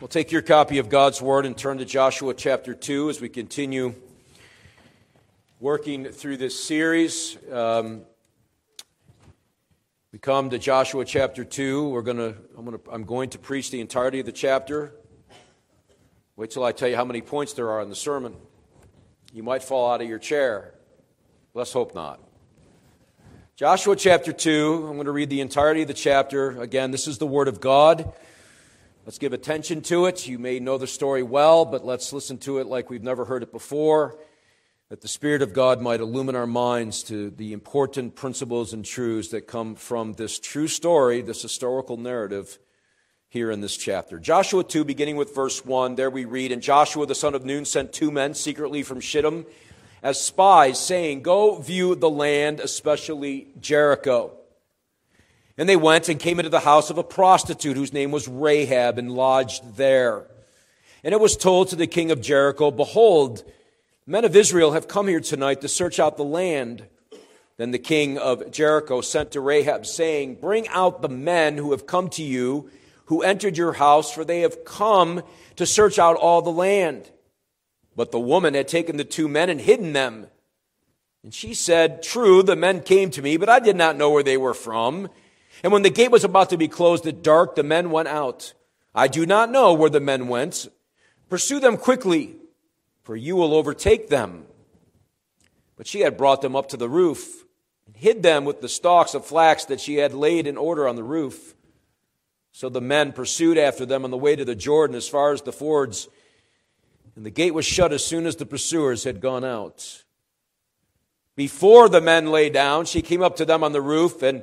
We'll take your copy of God's Word and turn to Joshua chapter 2 as we continue working through this series. Um, we come to Joshua chapter 2. We're gonna, I'm, gonna, I'm going to preach the entirety of the chapter. Wait till I tell you how many points there are in the sermon. You might fall out of your chair. Let's hope not. Joshua chapter 2, I'm going to read the entirety of the chapter. Again, this is the Word of God. Let's give attention to it. You may know the story well, but let's listen to it like we've never heard it before, that the Spirit of God might illumine our minds to the important principles and truths that come from this true story, this historical narrative here in this chapter. Joshua 2, beginning with verse 1, there we read, And Joshua the son of Nun sent two men secretly from Shittim as spies, saying, Go view the land, especially Jericho. And they went and came into the house of a prostitute whose name was Rahab and lodged there. And it was told to the king of Jericho, Behold, men of Israel have come here tonight to search out the land. Then the king of Jericho sent to Rahab, saying, Bring out the men who have come to you, who entered your house, for they have come to search out all the land. But the woman had taken the two men and hidden them. And she said, True, the men came to me, but I did not know where they were from. And when the gate was about to be closed at dark, the men went out. I do not know where the men went. Pursue them quickly, for you will overtake them. But she had brought them up to the roof and hid them with the stalks of flax that she had laid in order on the roof. So the men pursued after them on the way to the Jordan as far as the fords. And the gate was shut as soon as the pursuers had gone out. Before the men lay down, she came up to them on the roof and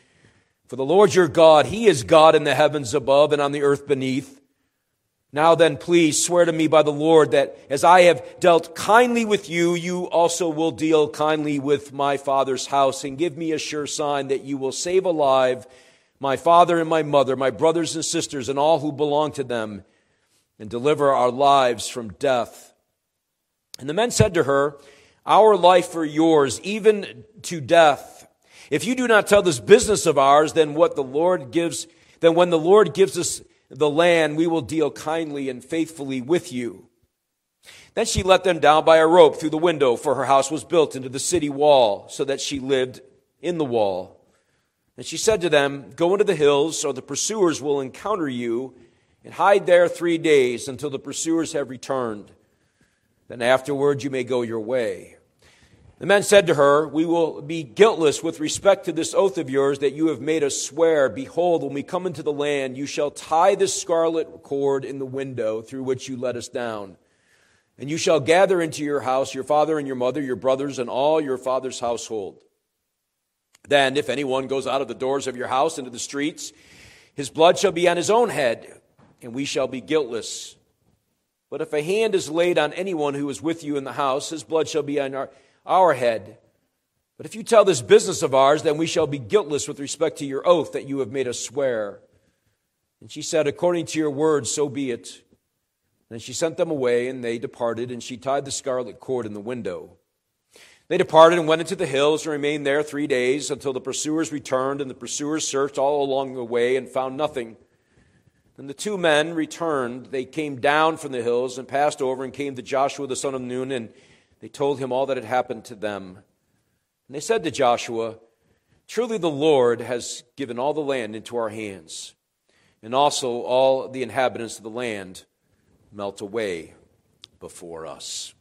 For the Lord your God, He is God in the heavens above and on the earth beneath. Now then, please swear to me by the Lord that as I have dealt kindly with you, you also will deal kindly with my father's house, and give me a sure sign that you will save alive my father and my mother, my brothers and sisters, and all who belong to them, and deliver our lives from death. And the men said to her, Our life for yours, even to death. If you do not tell this business of ours, then what the Lord gives, then when the Lord gives us the land, we will deal kindly and faithfully with you. Then she let them down by a rope through the window, for her house was built into the city wall, so that she lived in the wall. And she said to them, Go into the hills, so the pursuers will encounter you, and hide there three days until the pursuers have returned. Then afterward you may go your way. The men said to her, We will be guiltless with respect to this oath of yours that you have made us swear. Behold, when we come into the land, you shall tie this scarlet cord in the window through which you let us down. And you shall gather into your house your father and your mother, your brothers, and all your father's household. Then, if anyone goes out of the doors of your house into the streets, his blood shall be on his own head, and we shall be guiltless. But if a hand is laid on anyone who is with you in the house, his blood shall be on our our head. But if you tell this business of ours, then we shall be guiltless with respect to your oath that you have made us swear. And she said, According to your word, so be it. Then she sent them away, and they departed, and she tied the scarlet cord in the window. They departed and went into the hills and remained there three days until the pursuers returned, and the pursuers searched all along the way and found nothing. When the two men returned, they came down from the hills and passed over and came to Joshua the son of Nun and they told him all that had happened to them. And they said to Joshua, Truly the Lord has given all the land into our hands, and also all the inhabitants of the land melt away before us.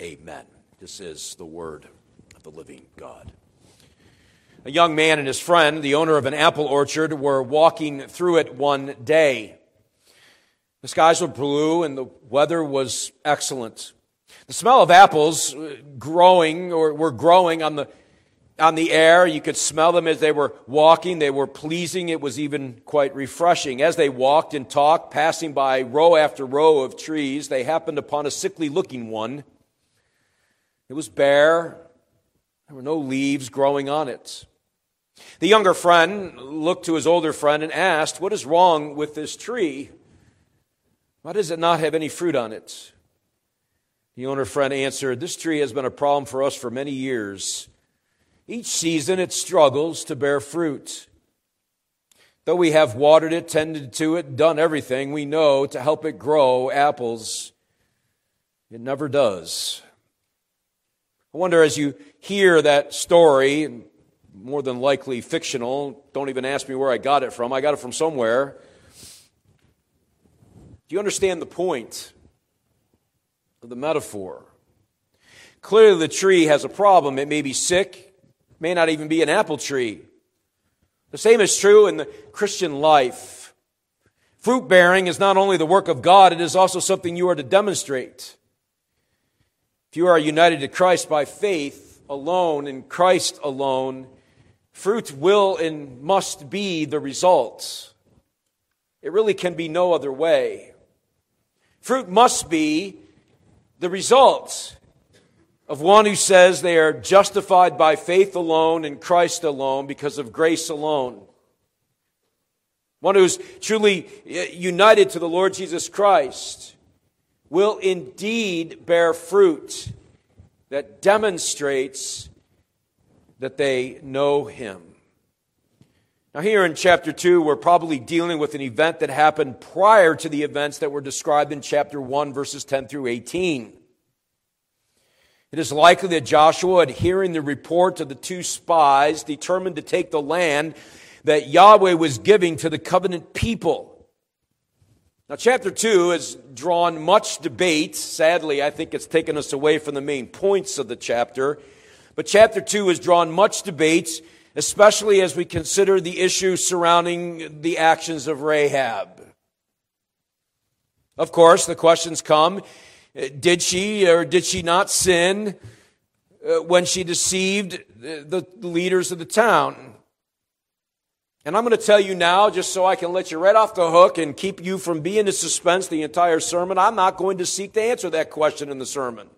Amen. This is the word of the living God. A young man and his friend, the owner of an apple orchard, were walking through it one day. The skies were blue and the weather was excellent. The smell of apples uh, growing or were growing on the on the air. You could smell them as they were walking. They were pleasing. It was even quite refreshing. As they walked and talked, passing by row after row of trees, they happened upon a sickly looking one. It was bare. There were no leaves growing on it. The younger friend looked to his older friend and asked, What is wrong with this tree? Why does it not have any fruit on it? The owner friend answered, This tree has been a problem for us for many years. Each season it struggles to bear fruit. Though we have watered it, tended to it, done everything we know to help it grow apples, it never does. I wonder as you hear that story, more than likely fictional, don't even ask me where I got it from, I got it from somewhere. Do you understand the point the metaphor? Clearly, the tree has a problem. It may be sick, may not even be an apple tree. The same is true in the Christian life. Fruit bearing is not only the work of God, it is also something you are to demonstrate. If you are united to Christ by faith alone, in Christ alone, fruit will and must be the result. It really can be no other way. Fruit must be the results of one who says they are justified by faith alone in Christ alone because of grace alone. One who's truly uh, united to the Lord Jesus Christ will indeed bear fruit that demonstrates that they know Him. Now, here in chapter 2, we're probably dealing with an event that happened prior to the events that were described in chapter 1, verses 10 through 18. It is likely that Joshua, at hearing the report of the two spies, determined to take the land that Yahweh was giving to the covenant people. Now, chapter 2 has drawn much debate. Sadly, I think it's taken us away from the main points of the chapter. But chapter 2 has drawn much debate, especially as we consider the issue surrounding the actions of Rahab. Of course, the questions come did she or did she not sin uh, when she deceived the leaders of the town? And I'm going to tell you now, just so I can let you right off the hook and keep you from being in suspense the entire sermon, I'm not going to seek to answer that question in the sermon.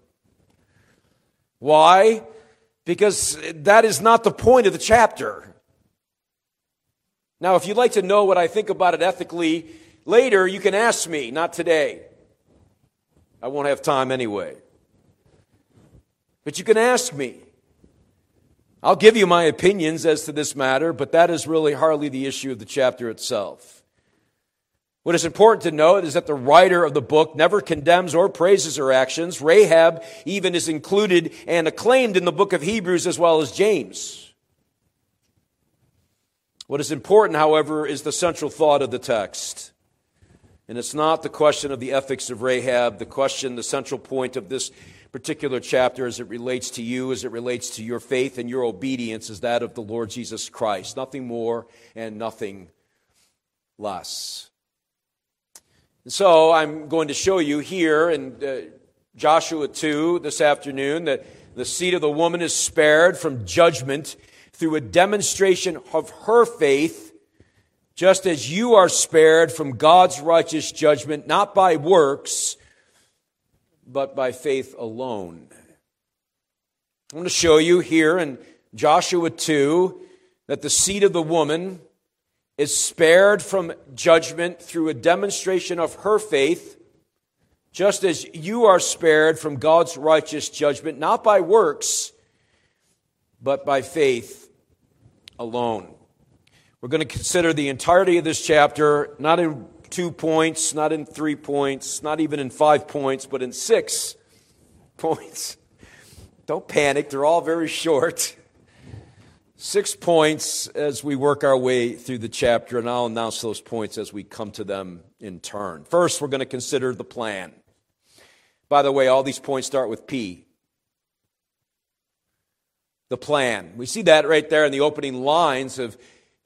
Why? Because that is not the point of the chapter. Now, if you'd like to know what I think about it ethically later, you can ask me, not today. I won't have time anyway. But you can ask me. I'll give you my opinions as to this matter, but that is really hardly the issue of the chapter itself. What is important to note is that the writer of the book never condemns or praises her actions. Rahab even is included and acclaimed in the book of Hebrews as well as James. What is important, however, is the central thought of the text. And it's not the question of the ethics of Rahab. The question, the central point of this particular chapter as it relates to you, as it relates to your faith and your obedience, is that of the Lord Jesus Christ. Nothing more and nothing less. So I'm going to show you here in uh, Joshua 2 this afternoon that the seed of the woman is spared from judgment through a demonstration of her faith just as you are spared from God's righteous judgment, not by works, but by faith alone. I want to show you here in Joshua 2 that the seed of the woman is spared from judgment through a demonstration of her faith, just as you are spared from God's righteous judgment, not by works, but by faith alone. We're going to consider the entirety of this chapter, not in two points, not in three points, not even in five points, but in six points. Don't panic, they're all very short. Six points as we work our way through the chapter, and I'll announce those points as we come to them in turn. First, we're going to consider the plan. By the way, all these points start with P. The plan. We see that right there in the opening lines of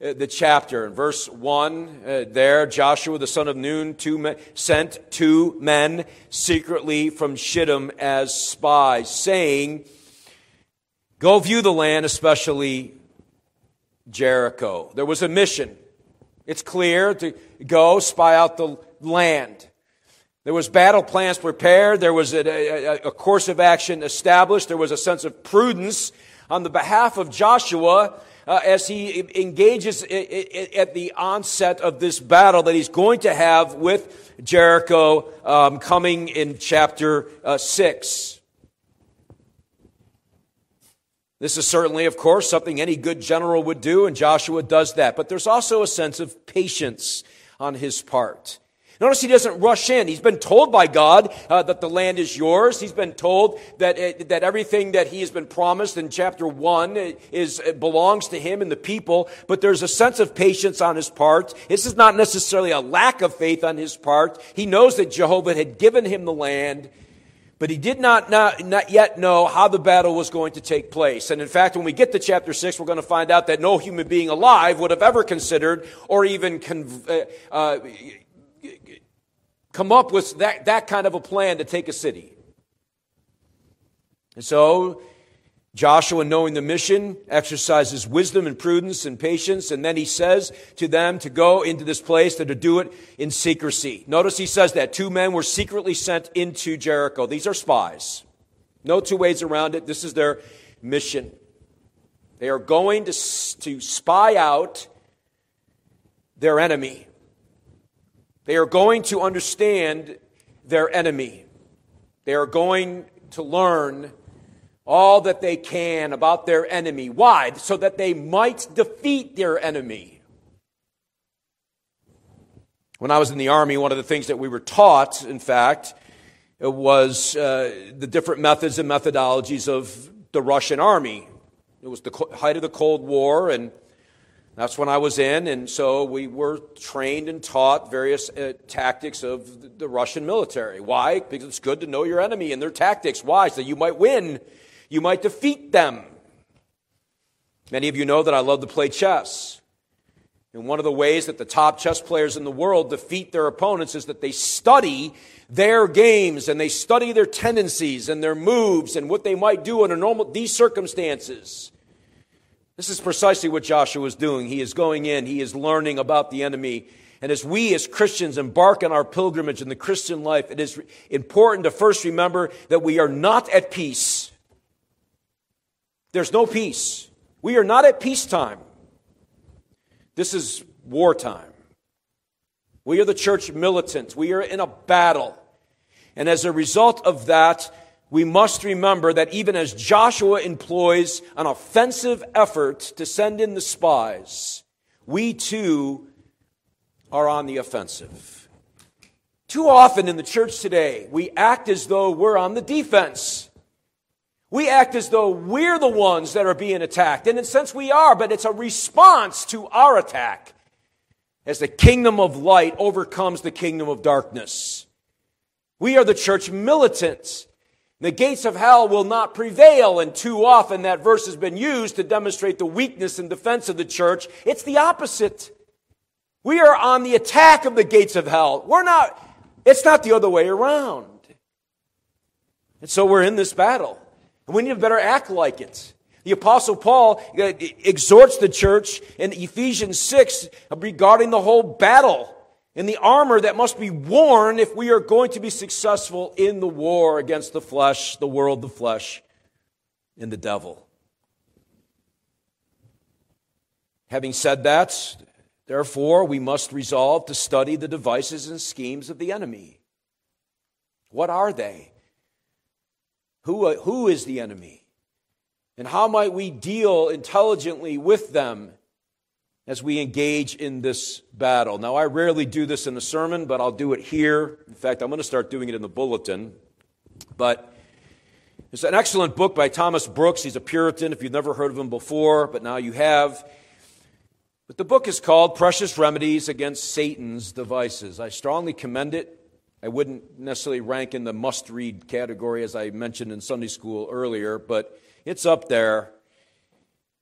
uh, the chapter. In verse 1, uh, there, Joshua the son of Nun two men, sent two men secretly from Shittim as spies, saying, Go view the land, especially Jericho. There was a mission. It's clear to go spy out the land. There was battle plans prepared. There was a, a, a, course of action established. There was a sense of prudence on the behalf of Joshua uh, as he engages at the onset of this battle that he's going to have with Jericho um, coming in chapter uh, 6. This is certainly, of course, something any good general would do, and Joshua does that. But there's also a sense of patience on his part. Notice he doesn't rush in. He's been told by God uh, that the land is yours. He's been told that it, that everything that he has been promised in chapter one is belongs to him and the people. But there's a sense of patience on his part. This is not necessarily a lack of faith on his part. He knows that Jehovah had given him the land. But he did not, not, not yet know how the battle was going to take place. And in fact, when we get to chapter 6, we're going to find out that no human being alive would have ever considered or even uh, uh, come up with that, that kind of a plan to take a city. And so Joshua, knowing the mission, exercises wisdom and prudence and patience, and then he says to them to go into this place and to do it in secrecy. Notice he says that two men were secretly sent into Jericho. These are spies. No two ways around it. This is their mission. They are going to, to spy out their enemy. They are going to understand their enemy. They are going to learn all that they can about their enemy. Why? So that they might defeat their enemy. When I was in the Army, one of the things that we were taught, in fact, was uh, the different methods and methodologies of the Russian Army. It was the height of the Cold War, and that's when I was in, and so we were trained and taught various uh, tactics of the Russian military. Why? Because it's good to know your enemy and their tactics. Why? So you might win you might defeat them. Many of you know that I love to play chess. And one of the ways that the top chess players in the world defeat their opponents is that they study their games and they study their tendencies and their moves and what they might do under normal these circumstances. This is precisely what Joshua is doing. He is going in, he is learning about the enemy. And as we as Christians embark on our pilgrimage in the Christian life, it is important to first remember that we are not at peace there's no peace. We are not at peacetime. This is wartime. We are the church militant. We are in a battle. And as a result of that, we must remember that even as Joshua employs an offensive effort to send in the spies, we too are on the offensive. Too often in the church today, we act as though we're on the defense. We act as though we're the ones that are being attacked. And in a sense, we are, but it's a response to our attack as the kingdom of light overcomes the kingdom of darkness. We are the church militants. The gates of hell will not prevail, and too often that verse has been used to demonstrate the weakness and defense of the church. It's the opposite. We are on the attack of the gates of hell. We're not, it's not the other way around. And so we're in this battle. And we need to better act like it. The Apostle Paul uh, exhorts the church in Ephesians 6 regarding the whole battle and the armor that must be worn if we are going to be successful in the war against the flesh, the world, the flesh, and the devil. Having said that, therefore, we must resolve to study the devices and schemes of the enemy. What are they? Who, uh, who is the enemy? And how might we deal intelligently with them as we engage in this battle? Now, I rarely do this in a sermon, but I'll do it here. In fact, I'm going to start doing it in the bulletin. But it's an excellent book by Thomas Brooks. He's a Puritan, if you've never heard of him before, but now you have. But the book is called Precious Remedies Against Satan's Devices. I strongly commend it. I wouldn't necessarily rank in the must read category as I mentioned in Sunday school earlier, but it's up there.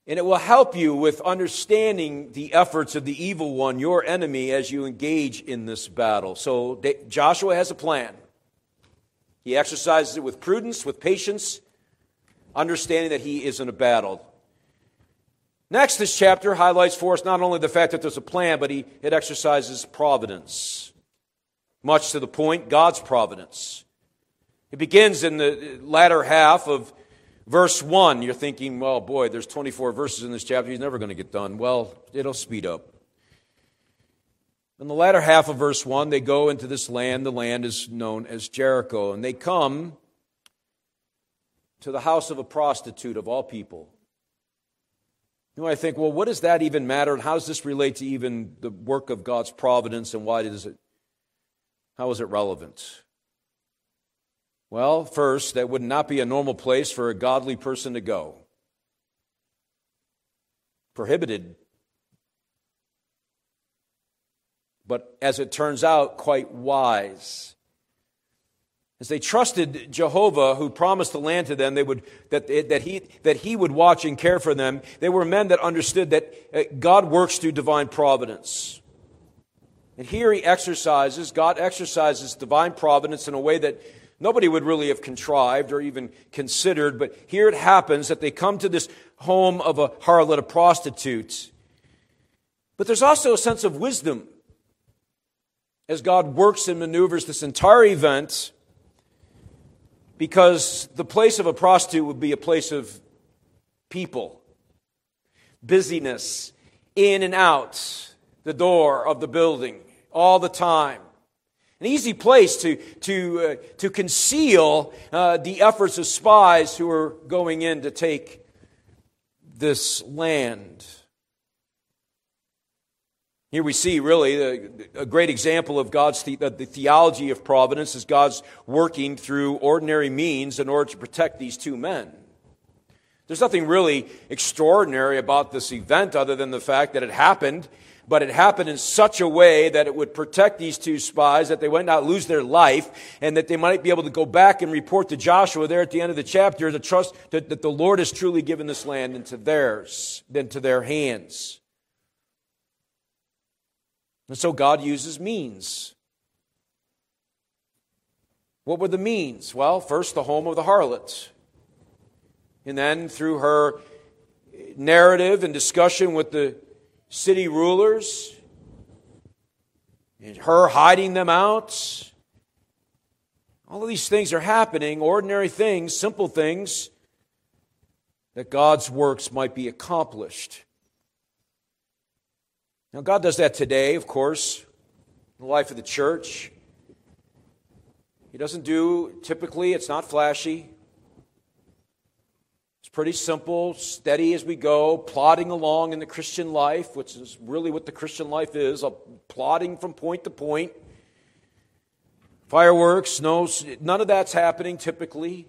And it will help you with understanding the efforts of the evil one, your enemy, as you engage in this battle. So Joshua has a plan. He exercises it with prudence, with patience, understanding that he is in a battle. Next, this chapter highlights for us not only the fact that there's a plan, but he, it exercises providence. Much to the point, God's providence. It begins in the latter half of verse 1. You're thinking, well, boy, there's 24 verses in this chapter. He's never going to get done. Well, it'll speed up. In the latter half of verse 1, they go into this land. The land is known as Jericho. And they come to the house of a prostitute of all people. You know, I think, well, what does that even matter? And how does this relate to even the work of God's providence and why does it, how is it relevant? Well, first, that would not be a normal place for a godly person to go. Prohibited. But as it turns out, quite wise. As they trusted Jehovah, who promised the land to them, they would, that, that, he, that he would watch and care for them, they were men that understood that uh, God works through divine providence. And here he exercises, God exercises divine providence in a way that nobody would really have contrived or even considered. But here it happens that they come to this home of a harlot, a prostitute. But there's also a sense of wisdom as God works and maneuvers this entire event because the place of a prostitute would be a place of people, busyness, in and out the door of the building all the time. An easy place to, to, uh, to conceal uh, the efforts of spies who are going in to take this land. Here we see really a, a great example of God's the, the theology of providence is God's working through ordinary means in order to protect these two men. There's nothing really extraordinary about this event other than the fact that it happened, but it happened in such a way that it would protect these two spies, that they might not lose their life, and that they might be able to go back and report to Joshua there at the end of the chapter to trust that, that the Lord has truly given this land into theirs, into their hands. And so God uses means. What were the means? Well, first, the home of the harlot. And then, through her narrative and discussion with the city rulers, and her hiding them out, all of these things are happening, ordinary things, simple things, that God's works might be accomplished. Now, God does that today, of course, in the life of the church. He doesn't do, typically, it's not flashy. Pretty simple, steady as we go, plodding along in the Christian life, which is really what the Christian life is a plodding from point to point. Fireworks, no, none of that's happening typically.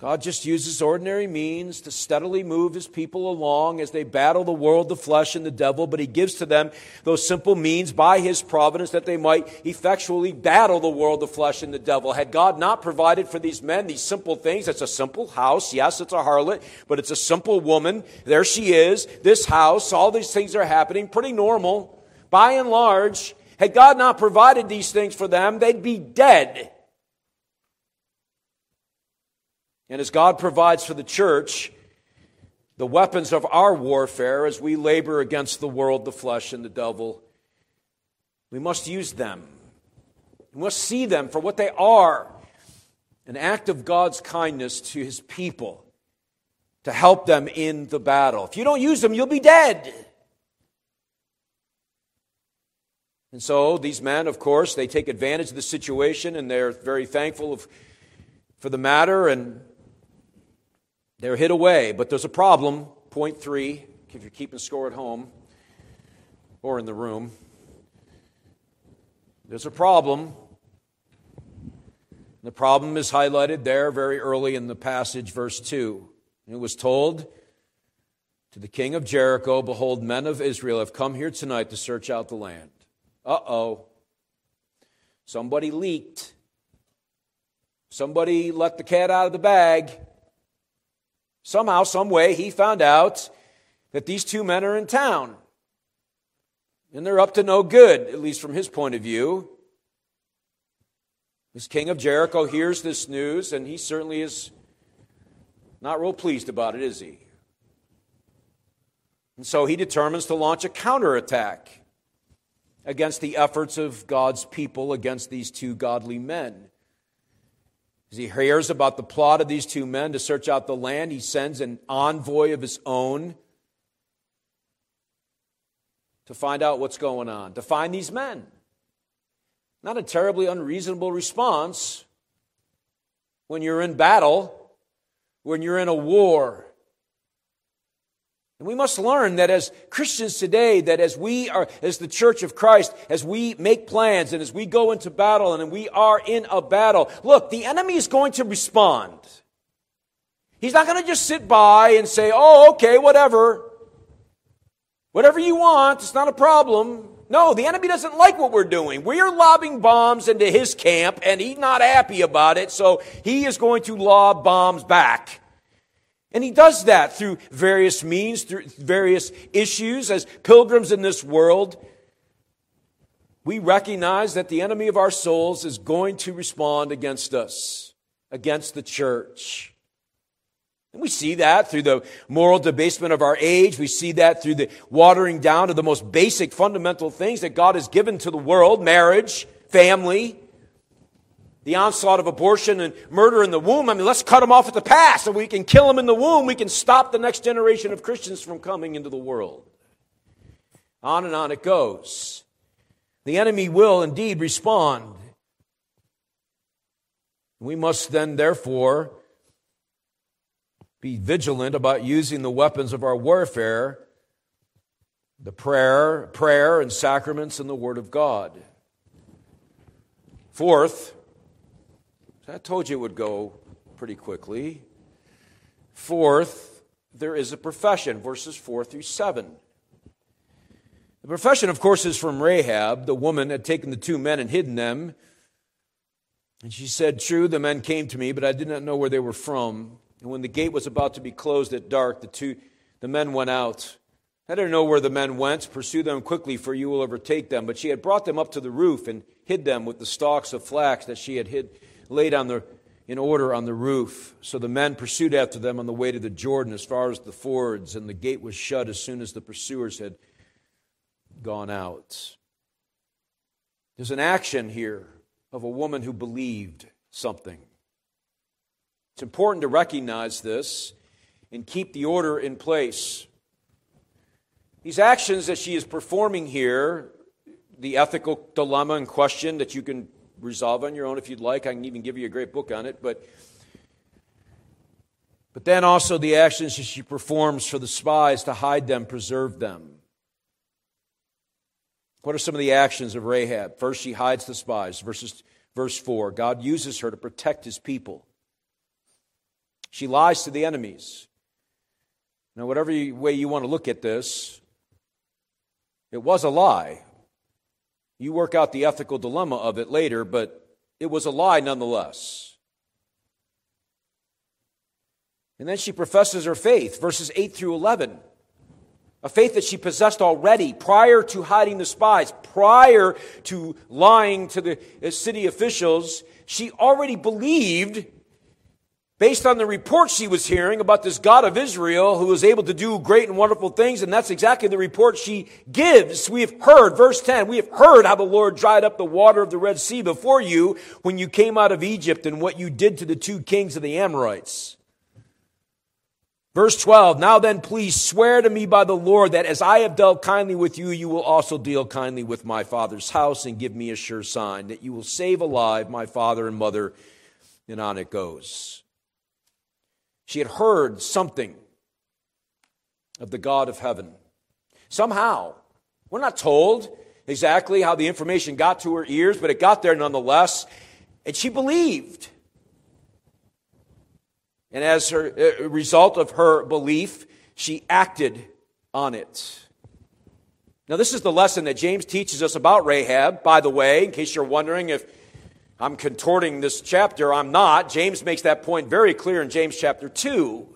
God just uses ordinary means to steadily move his people along as they battle the world, the flesh, and the devil, but he gives to them those simple means by his providence that they might effectually battle the world, the flesh, and the devil. Had God not provided for these men these simple things, it's a simple house. Yes, it's a harlot, but it's a simple woman. There she is, this house, all these things are happening, pretty normal. By and large, had God not provided these things for them, they'd be dead. And as God provides for the church the weapons of our warfare as we labor against the world, the flesh, and the devil, we must use them. We must see them for what they are an act of God's kindness to his people to help them in the battle. If you don't use them, you'll be dead. And so these men, of course, they take advantage of the situation and they're very thankful of, for the matter and they're hid away, but there's a problem. Point three, if you're keeping score at home or in the room, there's a problem. The problem is highlighted there very early in the passage, verse 2. It was told to the king of Jericho, Behold, men of Israel have come here tonight to search out the land. Uh oh. Somebody leaked. Somebody let the cat out of the bag. Somehow, some way, he found out that these two men are in town. And they're up to no good, at least from his point of view. This king of Jericho hears this news, and he certainly is Not real pleased about it, is he? And so he determines to launch a counterattack against the efforts of God's people against these two godly men. As he hears about the plot of these two men to search out the land, he sends an envoy of his own to find out what's going on, to find these men. Not a terribly unreasonable response when you're in battle, when you're in a war. And we must learn that as Christians today, that as we are, as the church of Christ, as we make plans and as we go into battle and we are in a battle, look, the enemy is going to respond. He's not going to just sit by and say, oh, okay, whatever. Whatever you want, it's not a problem. No, the enemy doesn't like what we're doing. We are lobbing bombs into his camp and he's not happy about it, so he is going to lob bombs back. And he does that through various means, through various issues. As pilgrims in this world, we recognize that the enemy of our souls is going to respond against us, against the church. And we see that through the moral debasement of our age. We see that through the watering down of the most basic fundamental things that God has given to the world marriage, family, the onslaught of abortion and murder in the womb. I mean, let's cut them off at the pass so we can kill them in the womb. We can stop the next generation of Christians from coming into the world. On and on it goes. The enemy will indeed respond. We must then, therefore, be vigilant about using the weapons of our warfare, the prayer, prayer and sacraments and the Word of God. Fourth, I told you it would go pretty quickly. Fourth, there is a profession, verses 4 through 7. The profession, of course, is from Rahab. The woman had taken the two men and hidden them. And she said, True, the men came to me, but I did not know where they were from. And when the gate was about to be closed at dark, the two the men went out. I don't know where the men went. Pursue them quickly, for you will overtake them. But she had brought them up to the roof and hid them with the stalks of flax that she had hid laid on the, in order on the roof. So the men pursued after them on the way to the Jordan as far as the fords, and the gate was shut as soon as the pursuers had gone out. There's an action here of a woman who believed something. It's important to recognize this and keep the order in place. These actions that she is performing here, the ethical dilemma and question that you can resolve on your own if you'd like. I can even give you a great book on it. But, but then also the actions that she performs for the spies to hide them, preserve them. What are some of the actions of Rahab? First, she hides the spies. Verses, verse 4 God uses her to protect his people. She lies to the enemies. Now, whatever way you want to look at this, it was a lie. You work out the ethical dilemma of it later, but it was a lie nonetheless. And then she professes her faith, verses 8 through 11. A faith that she possessed already prior to hiding the spies, prior to lying to the city officials. She already believed based on the report she was hearing about this God of Israel who was able to do great and wonderful things, and that's exactly the report she gives. We have heard, verse 10, we have heard how the Lord dried up the water of the Red Sea before you when you came out of Egypt and what you did to the two kings of the Amorites. Verse 12, now then please swear to me by the Lord that as I have dealt kindly with you, you will also deal kindly with my father's house and give me a sure sign that you will save alive my father and mother. And on it goes. She had heard something of the God of heaven. Somehow, we're not told exactly how the information got to her ears, but it got there nonetheless, and she believed. And as a uh, result of her belief, she acted on it. Now, this is the lesson that James teaches us about Rahab, by the way, in case you're wondering if I'm contorting this chapter. I'm not. James makes that point very clear in James chapter 2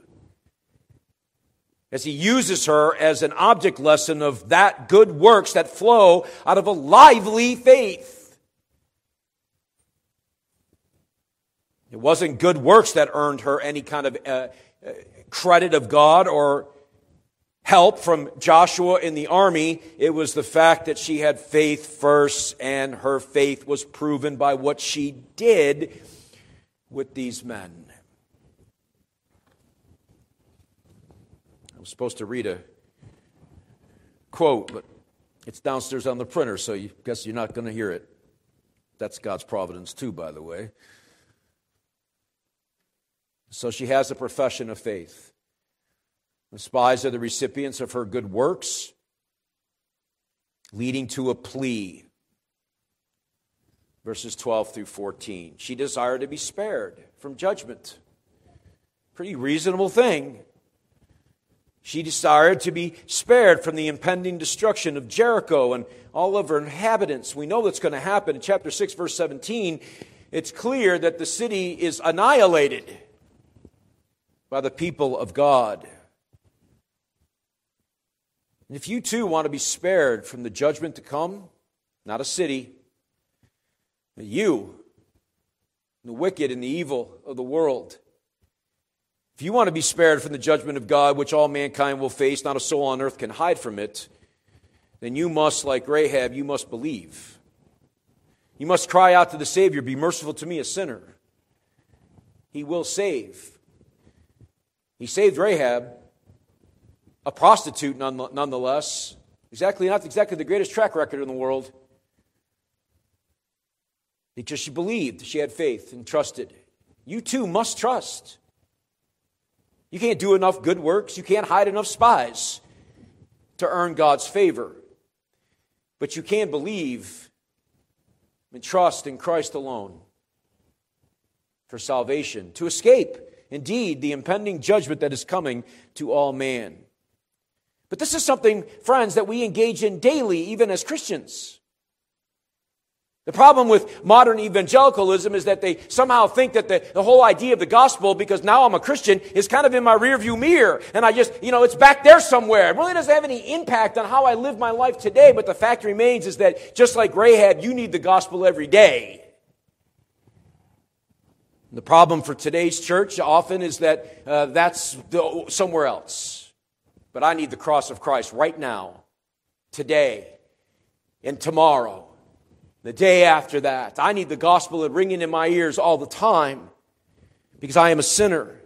as he uses her as an object lesson of that good works that flow out of a lively faith. It wasn't good works that earned her any kind of uh, credit of God or help from Joshua in the army. It was the fact that she had faith first, and her faith was proven by what she did with these men. I was supposed to read a quote, but it's downstairs on the printer, so you guess you're not going to hear it. That's God's providence, too, by the way. So she has a profession of faith. The spies are the recipients of her good works, leading to a plea. Verses 12 through 14. She desired to be spared from judgment. Pretty reasonable thing. She desired to be spared from the impending destruction of Jericho and all of her inhabitants. We know that's going to happen. In chapter 6, verse 17, it's clear that the city is annihilated by the people of God. And if you too want to be spared from the judgment to come, not a city, but you, the wicked and the evil of the world, if you want to be spared from the judgment of God, which all mankind will face, not a soul on earth can hide from it, then you must, like Rahab, you must believe. You must cry out to the Savior, Be merciful to me, a sinner. He will save. He saved Rahab, a prostitute nonetheless. Exactly, not exactly the greatest track record in the world. Because she believed, she had faith and trusted. You too must trust. You can't do enough good works. You can't hide enough spies to earn God's favor. But you can believe and trust in Christ alone for salvation, to escape, indeed, the impending judgment that is coming to all man. But this is something, friends, that we engage in daily, even as Christians. The problem with modern evangelicalism is that they somehow think that the, the whole idea of the gospel, because now I'm a Christian, is kind of in my rearview mirror. And I just, you know, it's back there somewhere. It really doesn't have any impact on how I live my life today. But the fact remains is that just like Rahab, you need the gospel every day. The problem for today's church often is that uh, that's the, somewhere else. But I need the cross of Christ right now, today, and tomorrow the day after that. I need the gospel ringing in my ears all the time because I am a sinner.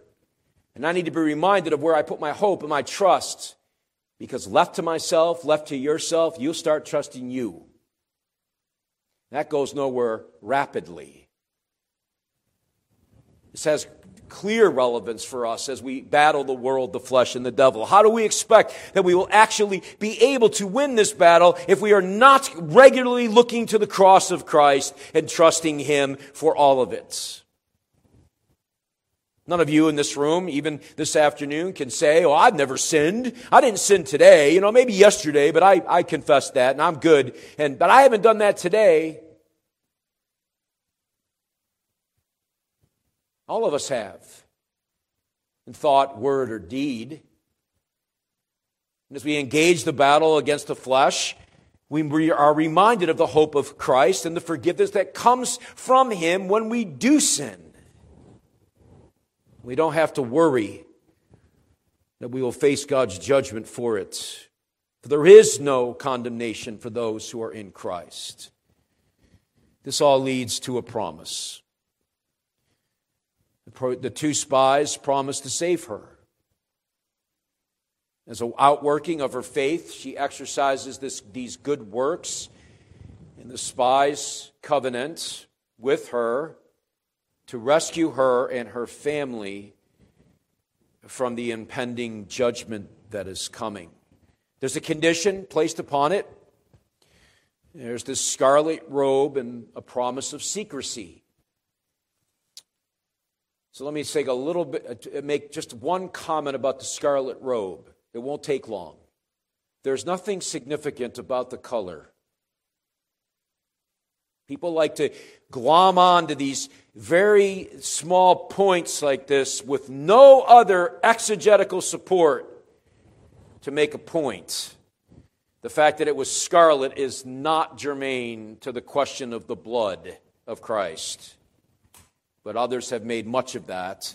And I need to be reminded of where I put my hope and my trust. Because left to myself, left to yourself, you'll start trusting you. That goes nowhere rapidly. It has clear relevance for us as we battle the world, the flesh, and the devil. How do we expect that we will actually be able to win this battle if we are not regularly looking to the cross of Christ and trusting Him for all of it? None of you in this room, even this afternoon, can say, Oh, I've never sinned. I didn't sin today. You know, maybe yesterday, but I, I confess that and I'm good. And, but I haven't done that today. All of us have, in thought, word, or deed. And as we engage the battle against the flesh, we are reminded of the hope of Christ and the forgiveness that comes from Him when we do sin. We don't have to worry that we will face God's judgment for it. For there is no condemnation for those who are in Christ. This all leads to a promise. The two spies promised to save her. As an outworking of her faith, she exercises this, these good works in the spies' covenant with her to rescue her and her family from the impending judgment that is coming. There's a condition placed upon it. There's this scarlet robe and a promise of secrecy. So let me a little bit, uh, make just one comment about the scarlet robe. It won't take long. There's nothing significant about the color. People like to glom on to these very small points like this with no other exegetical support to make a point. The fact that it was scarlet is not germane to the question of the blood of Christ but others have made much of that.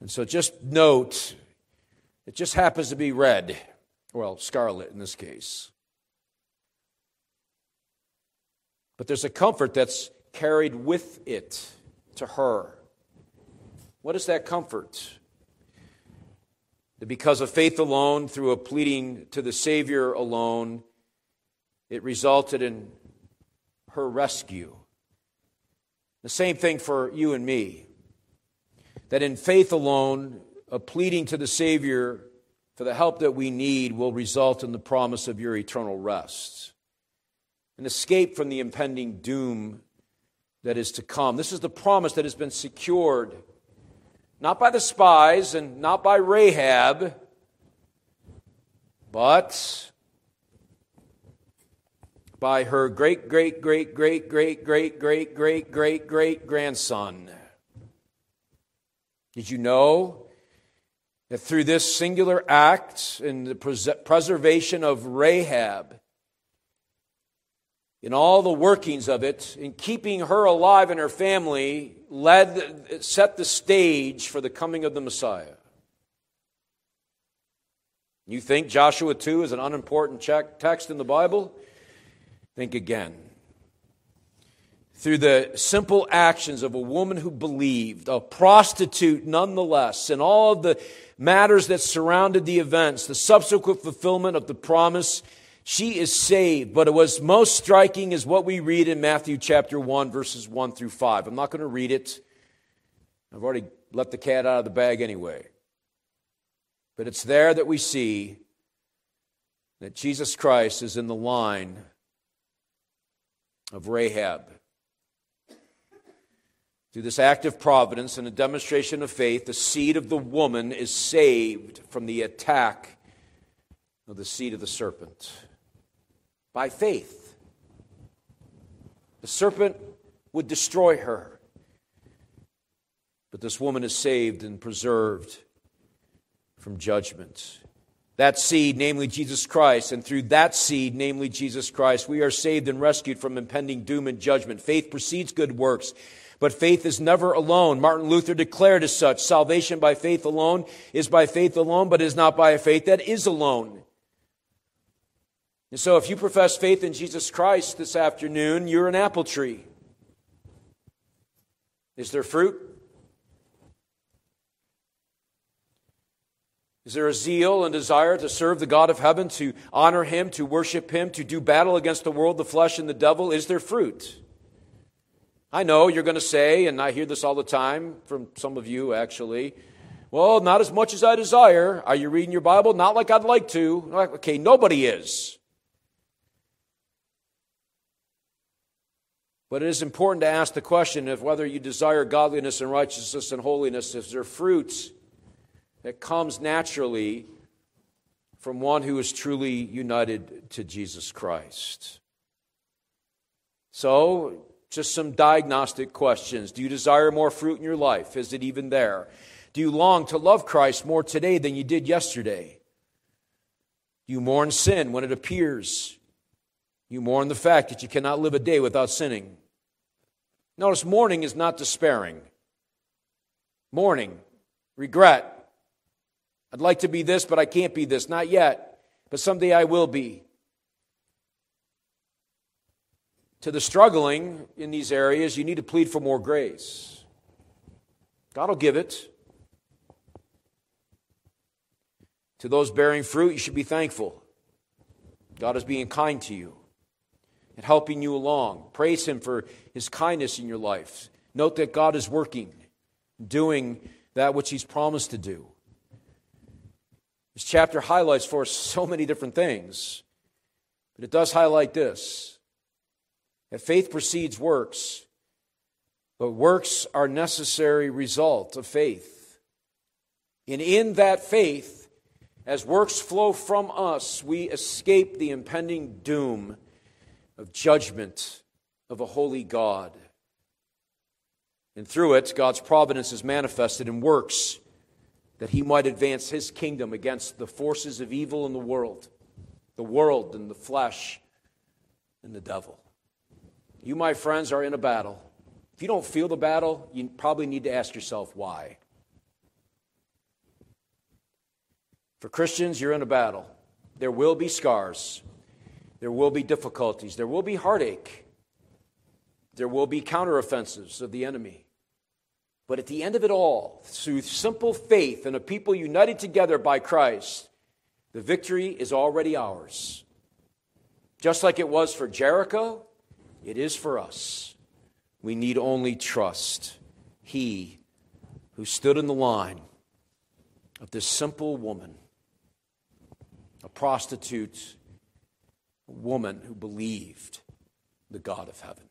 And so just note, it just happens to be red, well, scarlet in this case. But there's a comfort that's carried with it to her. What is that comfort? That because of faith alone, through a pleading to the Savior alone, it resulted in her rescue. The same thing for you and me. That in faith alone, a pleading to the Savior for the help that we need will result in the promise of your eternal rest, an escape from the impending doom that is to come. This is the promise that has been secured not by the spies and not by Rahab, but by her great, great, great, great, great, great, great, great, great, great grandson. Did you know that through this singular act in the preservation of Rahab, in all the workings of it, in keeping her alive and her family, led, set the stage for the coming of the Messiah. You think Joshua 2 is an unimportant text in the Bible? Think again. Through the simple actions of a woman who believed, a prostitute nonetheless, and all of the matters that surrounded the events, the subsequent fulfillment of the promise, she is saved. But it was most striking is what we read in Matthew chapter 1, verses 1 through 5. I'm not going to read it. I've already let the cat out of the bag anyway. But it's there that we see that Jesus Christ is in the line of Rahab. Through this act of providence and a demonstration of faith, the seed of the woman is saved from the attack of the seed of the serpent. By faith. The serpent would destroy her. But this woman is saved and preserved from judgment that seed, namely Jesus Christ, and through that seed, namely Jesus Christ, we are saved and rescued from impending doom and judgment. Faith precedes good works, but faith is never alone. Martin Luther declared as such salvation by faith alone is by faith alone, but is not by a faith that is alone. And so, if you profess faith in Jesus Christ this afternoon, you're an apple tree. Is there fruit? Is there a zeal and desire to serve the God of heaven, to honor him, to worship him, to do battle against the world, the flesh, and the devil? Is there fruit? I know you're going to say, and I hear this all the time from some of you actually, well, not as much as I desire. Are you reading your Bible? Not like I'd like to. Okay, nobody is. But it is important to ask the question of whether you desire godliness and righteousness and holiness. Is there fruits that comes naturally from one who is truly united to Jesus Christ. So, just some diagnostic questions. Do you desire more fruit in your life? Is it even there? Do you long to love Christ more today than you did yesterday? Do you mourn sin when it appears? You mourn the fact that you cannot live a day without sinning. Notice mourning is not despairing. Mourning, regret, I'd like to be this, but I can't be this. Not yet, but someday I will be. To the struggling in these areas, you need to plead for more grace. God will give it. To those bearing fruit, you should be thankful. God is being kind to you and helping you along. Praise Him for His kindness in your life. Note that God is working, doing that which He's promised to do. This chapter highlights for us so many different things, but it does highlight this that faith precedes works, but works are necessary result of faith. And in that faith, as works flow from us, we escape the impending doom of judgment of a holy God. And through it, God's providence is manifested in works that he might advance his kingdom against the forces of evil in the world, the world and the flesh and the devil. You, my friends, are in a battle. If you don't feel the battle, you probably need to ask yourself why. For Christians, you're in a battle. There will be scars, there will be difficulties, there will be heartache, there will be counteroffensives of the enemy. But at the end of it all, through simple faith and a people united together by Christ, the victory is already ours. Just like it was for Jericho, it is for us. We need only trust. He who stood in the line of this simple woman, a prostitute, woman who believed the God of heaven.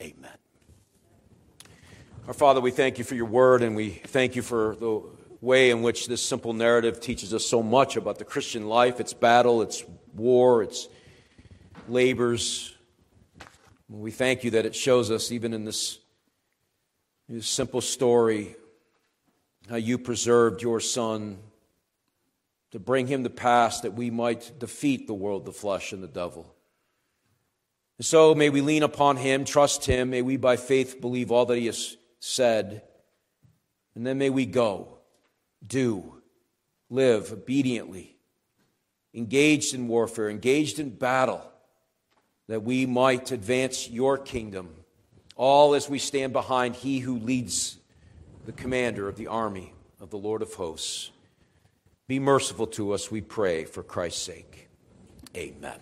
Amen. Our Father, we thank you for your word and we thank you for the way in which this simple narrative teaches us so much about the Christian life, its battle, its war, its labors. We thank you that it shows us, even in this, this simple story, how you preserved your Son to bring him to pass that we might defeat the world, the flesh, and the devil. And so may we lean upon him, trust him, may we by faith believe all that he has said, and then may we go, do, live obediently, engaged in warfare, engaged in battle, that we might advance your kingdom, all as we stand behind he who leads the commander of the army of the Lord of hosts. Be merciful to us, we pray, for Christ's sake. Amen.